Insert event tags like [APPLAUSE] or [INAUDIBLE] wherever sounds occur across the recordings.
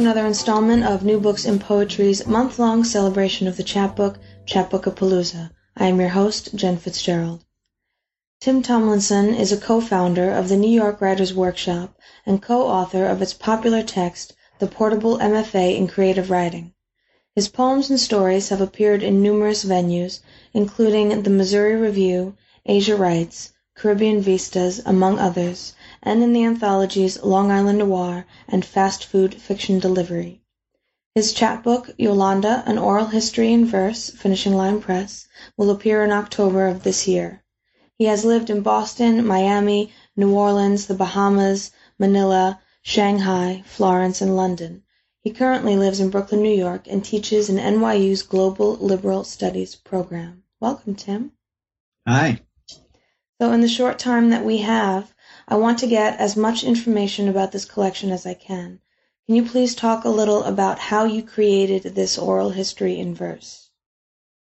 Another installment of New Books in Poetry's month-long celebration of the chapbook, Chapbookapalooza. I am your host, Jen Fitzgerald. Tim Tomlinson is a co-founder of the New York Writers Workshop and co-author of its popular text, The Portable MFA in Creative Writing. His poems and stories have appeared in numerous venues, including the Missouri Review, Asia Writes, Caribbean Vistas, among others, and in the anthologies Long Island Noir and Fast Food Fiction Delivery. His chapbook, Yolanda, An Oral History in Verse, Finishing Line Press, will appear in October of this year. He has lived in Boston, Miami, New Orleans, the Bahamas, Manila, Shanghai, Florence, and London. He currently lives in Brooklyn, New York, and teaches in NYU's Global Liberal Studies program. Welcome, Tim. Hi. So, in the short time that we have, I want to get as much information about this collection as I can. Can you please talk a little about how you created this oral history in verse?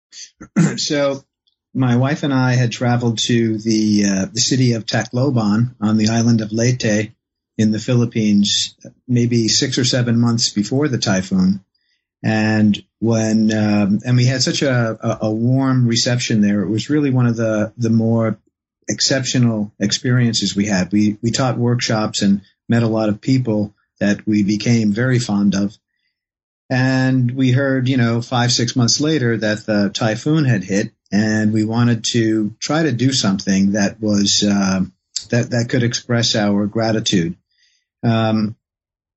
[CLEARS THROAT] so, my wife and I had traveled to the uh, the city of Tacloban on the island of Leyte in the Philippines, maybe six or seven months before the typhoon. And when um, and we had such a, a, a warm reception there, it was really one of the the more exceptional experiences we had. We we taught workshops and met a lot of people that we became very fond of. And we heard, you know, five, six months later that the typhoon had hit and we wanted to try to do something that was, uh, that, that could express our gratitude. Um,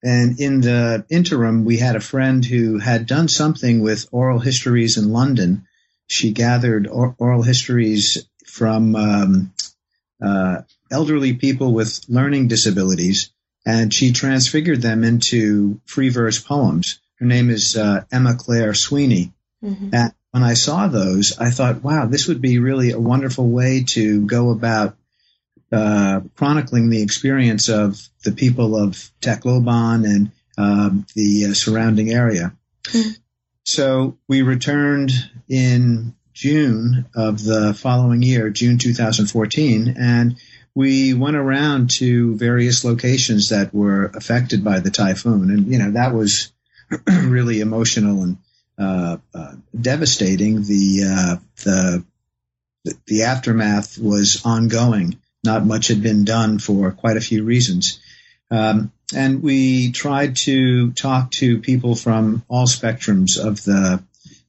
and in the interim, we had a friend who had done something with oral histories in London. She gathered or- oral histories from um, uh, elderly people with learning disabilities, and she transfigured them into free verse poems. Her name is uh, Emma Claire Sweeney. Mm-hmm. And when I saw those, I thought, wow, this would be really a wonderful way to go about uh, chronicling the experience of the people of Tacloban and um, the uh, surrounding area. Mm-hmm. So we returned in June of the following year, June 2014, and we went around to various locations that were affected by the typhoon, and you know that was [CLEARS THROAT] really emotional and uh, uh, devastating. The uh, the the aftermath was ongoing. Not much had been done for quite a few reasons. Um, and we tried to talk to people from all spectrums of the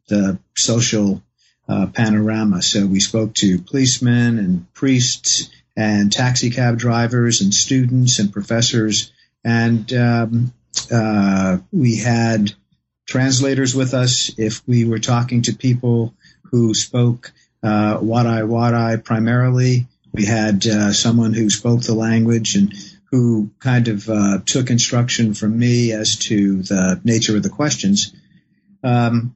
the social uh, panorama. So we spoke to policemen and priests and taxi cab drivers and students and professors, and um, uh, we had translators with us if we were talking to people who spoke uh, Waray Waray primarily. We had uh, someone who spoke the language and who kind of uh, took instruction from me as to the nature of the questions. Um,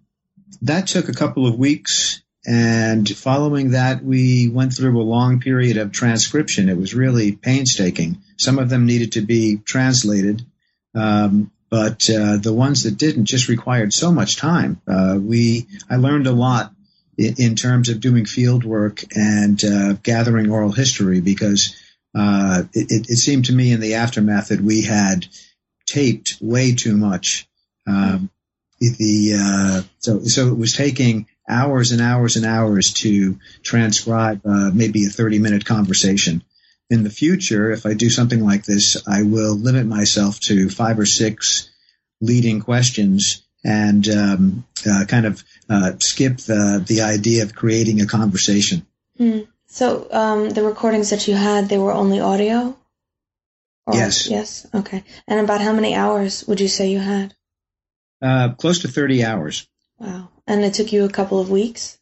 that took a couple of weeks. And following that, we went through a long period of transcription. It was really painstaking. Some of them needed to be translated, um, but uh, the ones that didn't just required so much time. Uh, we I learned a lot in, in, terms of doing field work and uh, gathering oral history because uh, it, it, seemed to me in the aftermath that we had taped way too much. Um, the uh, so so it was taking hours and hours and hours to transcribe uh, maybe a 30 minute conversation. In the future, if I do something like this, I will limit myself to five or six leading questions and um, uh, kind of uh, skip the the idea of creating a conversation. Mm. So um, the recordings that you had, they were only audio. Or, yes. Yes. Okay. And about how many hours would you say you had? Uh, close to 30 hours. Wow. And it took you a couple of weeks?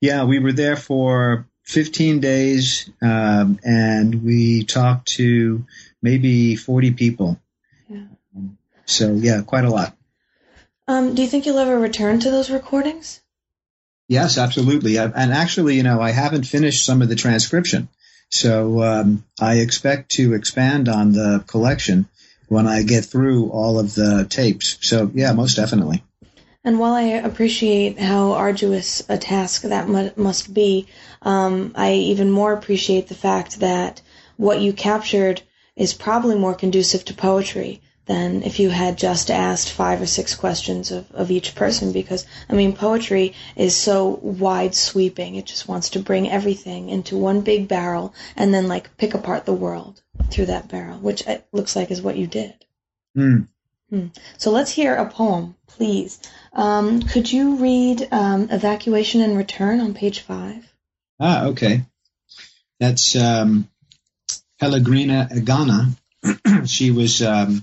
Yeah, we were there for 15 days, um, and we talked to maybe 40 people. Yeah. So yeah, quite a lot. Um, do you think you'll ever return to those recordings? Yes, absolutely. I, and actually, you know, I haven't finished some of the transcription. So um, I expect to expand on the collection when I get through all of the tapes. So yeah, most definitely. And while I appreciate how arduous a task that must be, um, I even more appreciate the fact that what you captured is probably more conducive to poetry than if you had just asked five or six questions of, of each person because I mean poetry is so wide sweeping. It just wants to bring everything into one big barrel and then like pick apart the world through that barrel, which it looks like is what you did. Mm. Hmm. So let's hear a poem, please. Um, could you read um, Evacuation and Return on page five? Ah, okay. That's um, Pellegrina Egana. [CLEARS THROAT] she was um,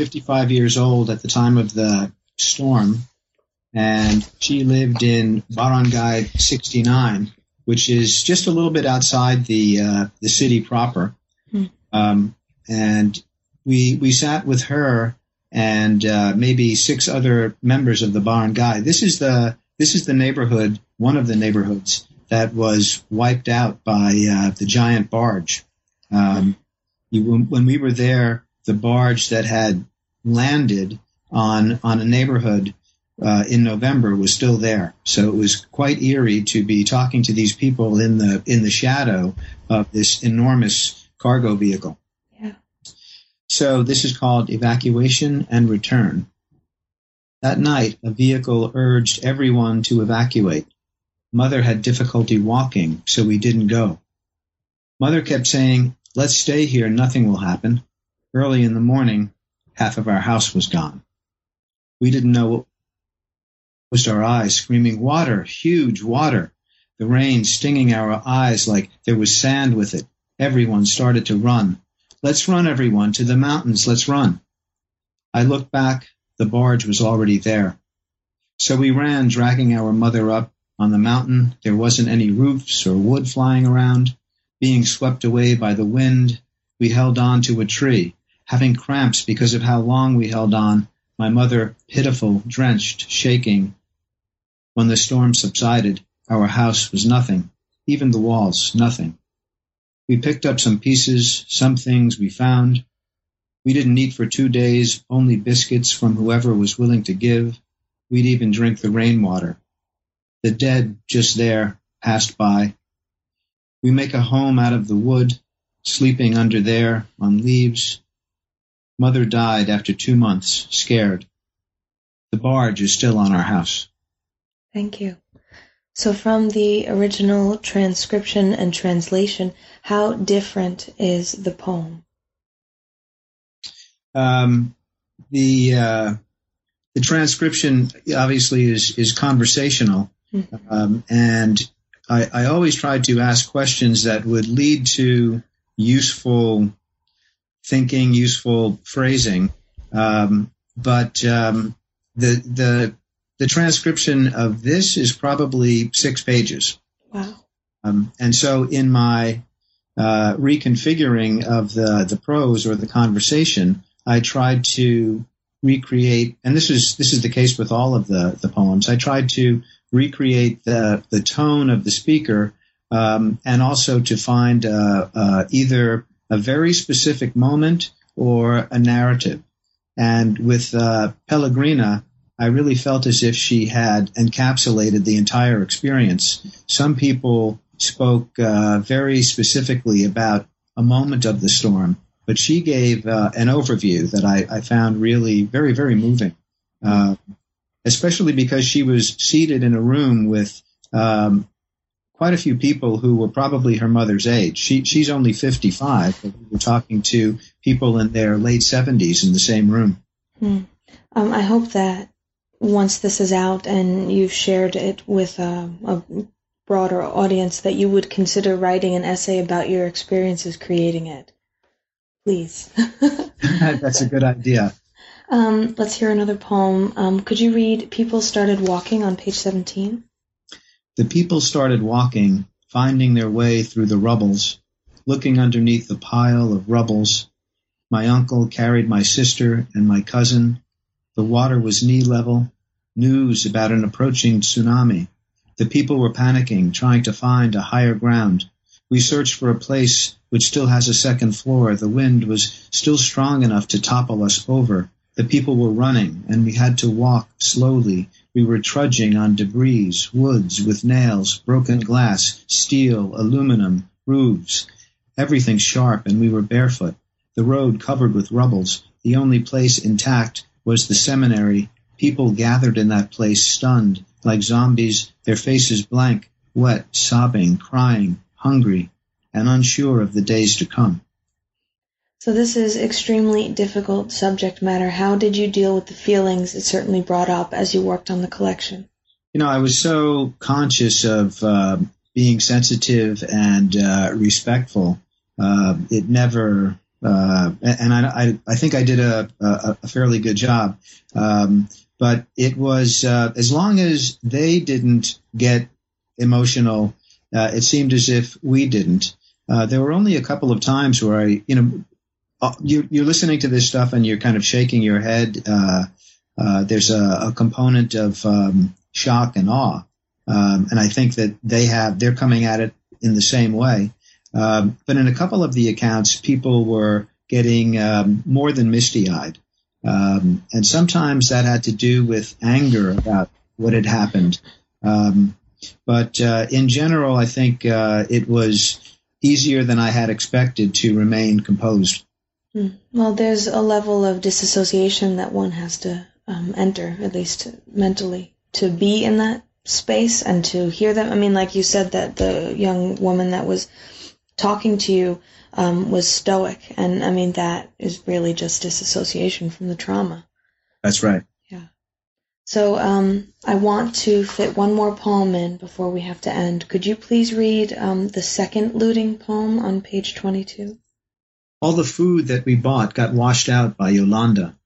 55 years old at the time of the storm, and she lived in Barangay 69, which is just a little bit outside the uh, the city proper. Hmm. Um, and we we sat with her and uh, maybe six other members of the barangay. This is the this is the neighborhood, one of the neighborhoods that was wiped out by uh, the giant barge. Um, when we were there, the barge that had landed on on a neighborhood uh, in November was still there. So it was quite eerie to be talking to these people in the in the shadow of this enormous cargo vehicle. Yeah. So this is called evacuation and return. That night, a vehicle urged everyone to evacuate. Mother had difficulty walking, so we didn't go. Mother kept saying, Let's stay here, nothing will happen. Early in the morning, half of our house was gone. We didn't know what was our eyes, screaming, Water, huge water. The rain stinging our eyes like there was sand with it. Everyone started to run. Let's run, everyone, to the mountains, let's run. I looked back, the barge was already there. So we ran, dragging our mother up. On the mountain, there wasn't any roofs or wood flying around. Being swept away by the wind, we held on to a tree having cramps because of how long we held on, my mother pitiful, drenched, shaking. When the storm subsided, our house was nothing, even the walls, nothing. We picked up some pieces, some things we found. We didn't eat for two days, only biscuits from whoever was willing to give. We'd even drink the rainwater. The dead, just there, passed by. We make a home out of the wood, sleeping under there on leaves, Mother died after two months, scared. The barge is still on our house. Thank you. So, from the original transcription and translation, how different is the poem? Um, the uh, the transcription obviously is is conversational, mm-hmm. um, and I, I always try to ask questions that would lead to useful thinking, useful phrasing. Um, but um, the the the transcription of this is probably six pages. Wow. Um, and so in my uh, reconfiguring of the the prose or the conversation, I tried to recreate, and this is this is the case with all of the the poems. I tried to recreate the the tone of the speaker, um, and also to find uh, uh, either a very specific moment or a narrative. And with uh, Pellegrina, I really felt as if she had encapsulated the entire experience. Some people spoke uh, very specifically about a moment of the storm, but she gave uh, an overview that I, I, found really very, very moving, uh, especially because she was seated in a room with um, quite a few people who were probably her mother's age. She, she's only 55, but we were talking to people in their late 70s in the same room. Hmm. Um, I hope that once this is out and you've shared it with a, a broader audience, that you would consider writing an essay about your experiences creating it. Please. [LAUGHS] That's a good idea. Um, let's hear another poem. Um, could you read People Started Walking on page 17? The people started walking, finding their way through the rubbles, looking underneath the pile of rubbles. My uncle carried my sister and my cousin. The water was knee level. News about an approaching tsunami. The people were panicking, trying to find a higher ground. We searched for a place which still has a second floor. The wind was still strong enough to topple us over. The people were running, and we had to walk slowly. We were trudging on debris, woods with nails, broken glass, steel, aluminum, roofs, everything sharp, and we were barefoot. The road covered with rubbles. The only place intact was the seminary. People gathered in that place, stunned, like zombies, their faces blank, wet, sobbing, crying, hungry, and unsure of the days to come. So this is extremely difficult subject matter. How did you deal with the feelings it certainly brought up as you worked on the collection? You know, I was so conscious of uh, being sensitive and uh, respectful. Uh, it never, uh, and I, I, I, think I did a, a, a fairly good job. Um, but it was uh, as long as they didn't get emotional, uh, it seemed as if we didn't. Uh, there were only a couple of times where I, you know, uh, you, are listening to this stuff and you're kind of shaking your head. Uh, uh, there's a, a, component of um, shock and awe, um, and I think that they have they're coming at it in the same way. Um, but in a couple of the accounts, people were getting um, more than misty-eyed, um, and sometimes that had to do with anger about what had happened. Um, but uh, in general, I think uh, it was easier than I had expected to remain composed. Hmm. Well, there's a level of disassociation that one has to um, enter, at least mentally, to be in that space and to hear them. I mean, like you said, that the young woman that was talking to you um, was stoic, and I mean that is really just disassociation from the trauma. That's right. Yeah. So um, I want to fit one more poem in before we have to end. Could you please read um, the second looting poem on page twenty-two? All the food that we bought got washed out by Yolanda.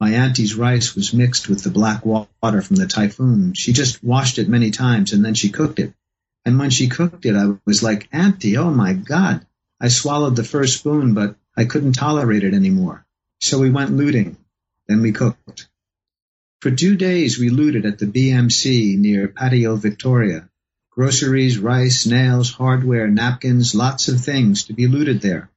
My auntie's rice was mixed with the black water from the typhoon. She just washed it many times and then she cooked it. And when she cooked it, I was like, Auntie, oh my God. I swallowed the first spoon, but I couldn't tolerate it anymore. So we went looting. Then we cooked. For two days we looted at the BMC near Patio Victoria. Groceries, rice, nails, hardware, napkins, lots of things to be looted there.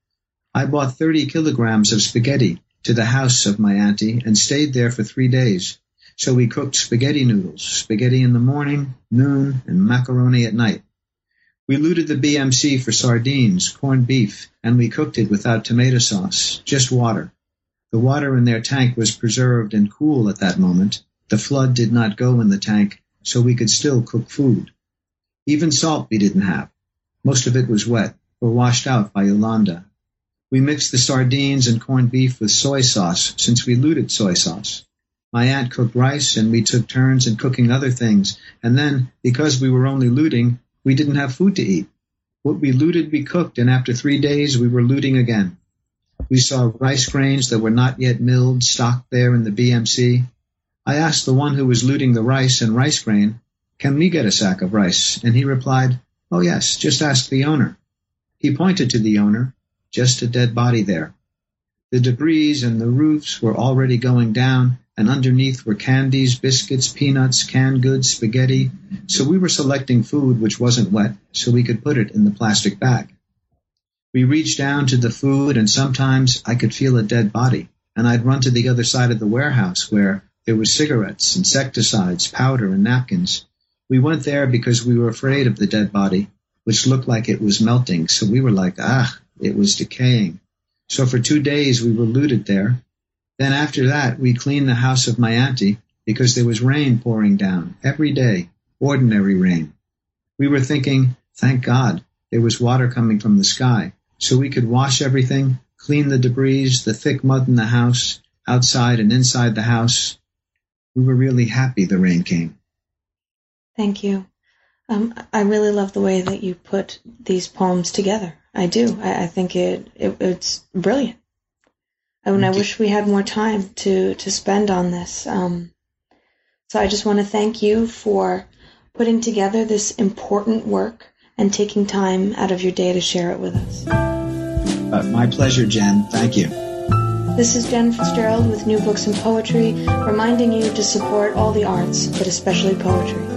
I bought 30 kilograms of spaghetti to the house of my auntie and stayed there for three days. So we cooked spaghetti noodles, spaghetti in the morning, noon, and macaroni at night. We looted the BMC for sardines, corned beef, and we cooked it without tomato sauce, just water. The water in their tank was preserved and cool at that moment. The flood did not go in the tank, so we could still cook food. Even salt we didn't have. Most of it was wet, or washed out by Yolanda. We mixed the sardines and corned beef with soy sauce since we looted soy sauce. My aunt cooked rice and we took turns in cooking other things. And then, because we were only looting, we didn't have food to eat. What we looted, we cooked, and after three days, we were looting again. We saw rice grains that were not yet milled stocked there in the BMC. I asked the one who was looting the rice and rice grain, Can we get a sack of rice? And he replied, Oh, yes, just ask the owner. He pointed to the owner, just a dead body there. The debris and the roofs were already going down, and underneath were candies, biscuits, peanuts, canned goods, spaghetti. So we were selecting food which wasn't wet, so we could put it in the plastic bag. We reached down to the food, and sometimes I could feel a dead body, and I'd run to the other side of the warehouse where there were cigarettes, insecticides, powder, and napkins. We went there because we were afraid of the dead body, which looked like it was melting, so we were like, ah, it was decaying. So for two days we were looted there. Then after that we cleaned the house of my auntie because there was rain pouring down every day, ordinary rain. We were thinking, thank God, there was water coming from the sky, so we could wash everything, clean the debris, the thick mud in the house, outside and inside the house. We were really happy the rain came. Thank you. Um, I really love the way that you put these poems together. I do. I, I think it, it, it's brilliant. I mean, I wish we had more time to to spend on this. Um, so I just want to thank you for putting together this important work and taking time out of your day to share it with us. Uh, my pleasure, Jen. Thank you. This is Jen Fitzgerald with New Books in Poetry, reminding you to support all the arts, but especially poetry.